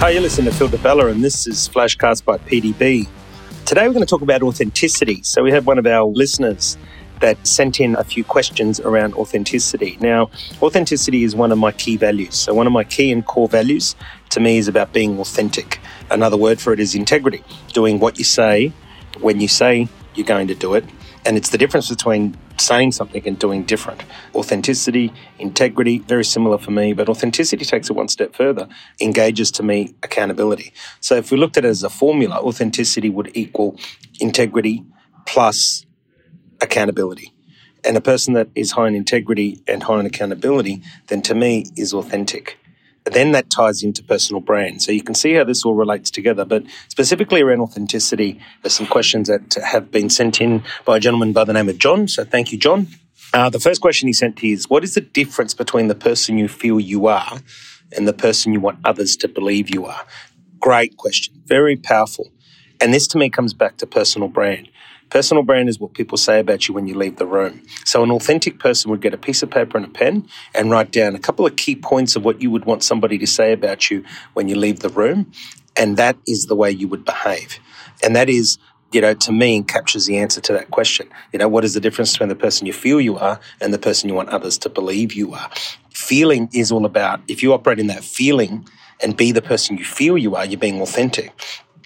Hi, you're listening to Phil Di Bella, and this is Flashcast by PDB. Today we're going to talk about authenticity. So we have one of our listeners that sent in a few questions around authenticity. Now, authenticity is one of my key values. So one of my key and core values to me is about being authentic. Another word for it is integrity, doing what you say when you say you're going to do it. And it's the difference between saying something and doing different. Authenticity, integrity, very similar for me, but authenticity takes it one step further, engages to me accountability. So if we looked at it as a formula, authenticity would equal integrity plus accountability. And a person that is high in integrity and high in accountability, then to me is authentic. Then that ties into personal brand. So you can see how this all relates together. But specifically around authenticity, there's some questions that have been sent in by a gentleman by the name of John. So thank you, John. Uh, the first question he sent is What is the difference between the person you feel you are and the person you want others to believe you are? Great question. Very powerful. And this to me comes back to personal brand. Personal brand is what people say about you when you leave the room. So, an authentic person would get a piece of paper and a pen and write down a couple of key points of what you would want somebody to say about you when you leave the room. And that is the way you would behave. And that is, you know, to me, captures the answer to that question. You know, what is the difference between the person you feel you are and the person you want others to believe you are? Feeling is all about if you operate in that feeling and be the person you feel you are, you're being authentic.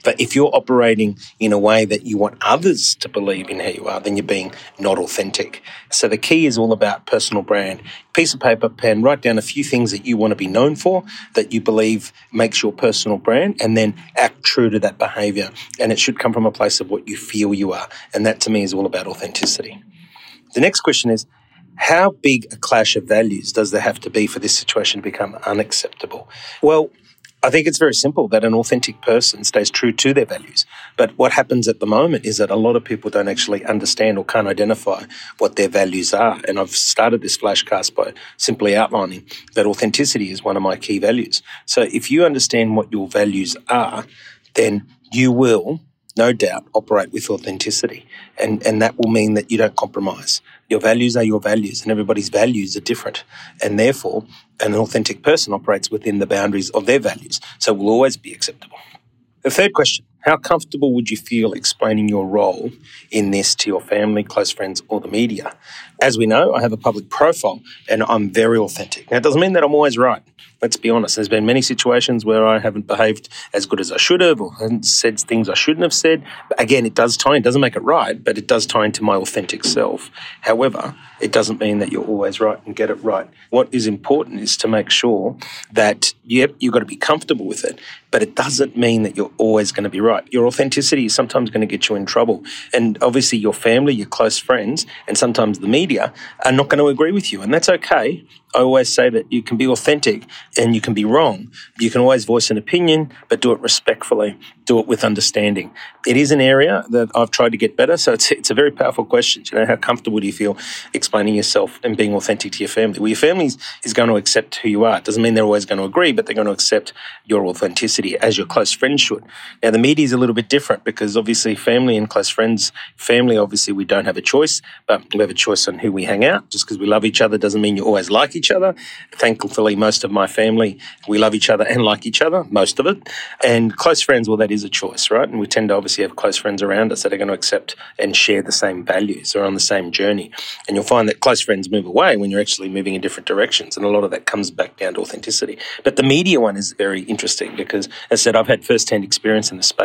But if you're operating in a way that you want others to believe in who you are, then you're being not authentic. So the key is all about personal brand. Piece of paper, pen, write down a few things that you want to be known for, that you believe makes your personal brand, and then act true to that behavior. And it should come from a place of what you feel you are. And that to me is all about authenticity. The next question is, how big a clash of values does there have to be for this situation to become unacceptable? Well, I think it's very simple that an authentic person stays true to their values. But what happens at the moment is that a lot of people don't actually understand or can't identify what their values are. And I've started this flashcast by simply outlining that authenticity is one of my key values. So if you understand what your values are, then you will no doubt operate with authenticity. And, and that will mean that you don't compromise. Your values are your values, and everybody's values are different. And therefore, an authentic person operates within the boundaries of their values, so will always be acceptable. The third question How comfortable would you feel explaining your role in this to your family, close friends, or the media? As we know, I have a public profile and I'm very authentic. Now, it doesn't mean that I'm always right. Let's be honest. There's been many situations where I haven't behaved as good as I should have or haven't said things I shouldn't have said. But again, it does tie in. It doesn't make it right, but it does tie into my authentic self. However, it doesn't mean that you're always right and get it right. What is important is to make sure that, yep, you've got to be comfortable with it, but it doesn't mean that you're always going to be right. Your authenticity is sometimes going to get you in trouble. And obviously, your family, your close friends, and sometimes the media are not going to agree with you. And that's okay. I always say that you can be authentic and you can be wrong. You can always voice an opinion, but do it respectfully, do it with understanding. It is an area that I've tried to get better. So it's, it's a very powerful question. You know, how comfortable do you feel explaining yourself and being authentic to your family? Well, your family is going to accept who you are. It doesn't mean they're always going to agree, but they're going to accept your authenticity as your close friends should. Now, the media is a little bit different because obviously family and close friends, family, obviously we don't have a choice, but we have a choice on who we hang out. Just because we love each other doesn't mean you always like each other. Thankfully, most of my family, we love each other and like each other, most of it. And close friends, well, that is a choice, right? And we tend to obviously have close friends around us that are going to accept and share the same values or on the same journey. And you'll find that close friends move away when you're actually moving in different directions. And a lot of that comes back down to authenticity. But the media one is very interesting because, as I said, I've had first hand experience in the space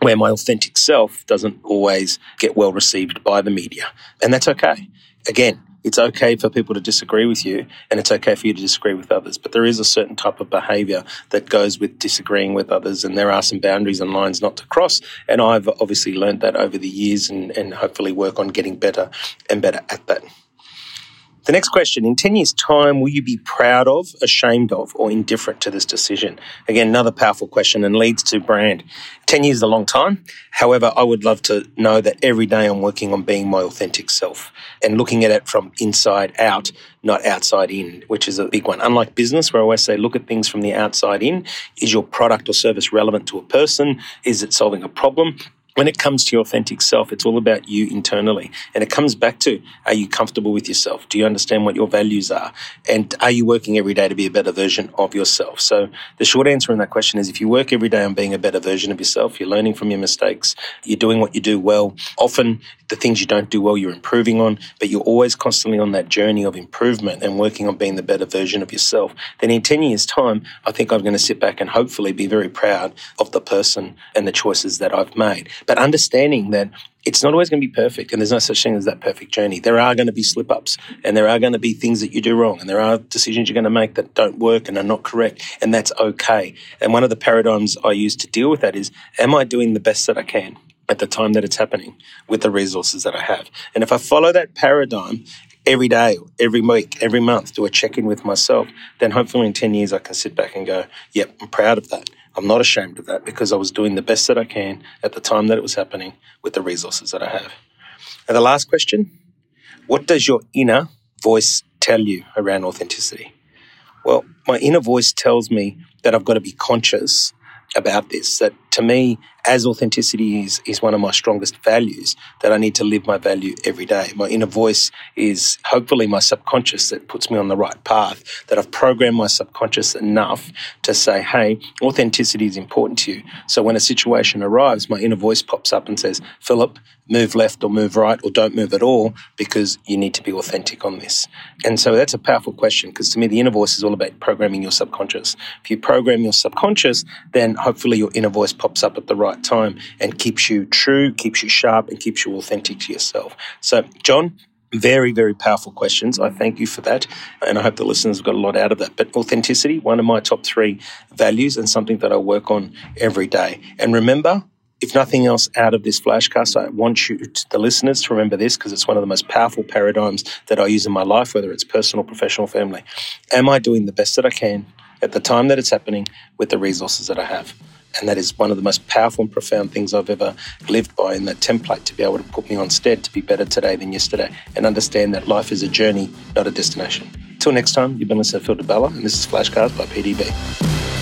where my authentic self doesn't always get well received by the media. And that's okay. Again, it's okay for people to disagree with you and it's okay for you to disagree with others. But there is a certain type of behavior that goes with disagreeing with others, and there are some boundaries and lines not to cross. And I've obviously learned that over the years and, and hopefully work on getting better and better at that. The next question In 10 years' time, will you be proud of, ashamed of, or indifferent to this decision? Again, another powerful question and leads to brand. 10 years is a long time. However, I would love to know that every day I'm working on being my authentic self and looking at it from inside out, not outside in, which is a big one. Unlike business, where I always say look at things from the outside in, is your product or service relevant to a person? Is it solving a problem? When it comes to your authentic self, it's all about you internally. And it comes back to are you comfortable with yourself? Do you understand what your values are? And are you working every day to be a better version of yourself? So the short answer in that question is if you work every day on being a better version of yourself, you're learning from your mistakes, you're doing what you do well. Often the things you don't do well, you're improving on, but you're always constantly on that journey of improvement and working on being the better version of yourself. Then in 10 years' time, I think I'm going to sit back and hopefully be very proud of the person and the choices that I've made but understanding that it's not always going to be perfect and there's no such thing as that perfect journey. There are going to be slip ups and there are going to be things that you do wrong and there are decisions you're going to make that don't work and are not correct and that's okay. And one of the paradigms I use to deal with that is, am I doing the best that I can? At the time that it's happening with the resources that I have. And if I follow that paradigm every day, every week, every month, do a check in with myself, then hopefully in 10 years I can sit back and go, yep, I'm proud of that. I'm not ashamed of that because I was doing the best that I can at the time that it was happening with the resources that I have. And the last question What does your inner voice tell you around authenticity? Well, my inner voice tells me that I've got to be conscious about this, that to me, as authenticity is, is one of my strongest values, that I need to live my value every day. My inner voice is hopefully my subconscious that puts me on the right path, that I've programmed my subconscious enough to say, hey, authenticity is important to you. So when a situation arrives, my inner voice pops up and says, Philip, move left or move right or don't move at all because you need to be authentic on this. And so that's a powerful question because to me, the inner voice is all about programming your subconscious. If you program your subconscious, then hopefully your inner voice pops up at the right time and keeps you true, keeps you sharp, and keeps you authentic to yourself. So, John, very, very powerful questions. I thank you for that. And I hope the listeners have got a lot out of that. But authenticity, one of my top three values and something that I work on every day. And remember, if nothing else out of this flashcast, I want you, to, the listeners, to remember this because it's one of the most powerful paradigms that I use in my life, whether it's personal, professional, family. Am I doing the best that I can at the time that it's happening with the resources that I have? And that is one of the most powerful and profound things I've ever lived by in that template to be able to put me on stead to be better today than yesterday and understand that life is a journey, not a destination. Till next time, you've been listening to Phil Di Bella, and this is Flashcast by PDB.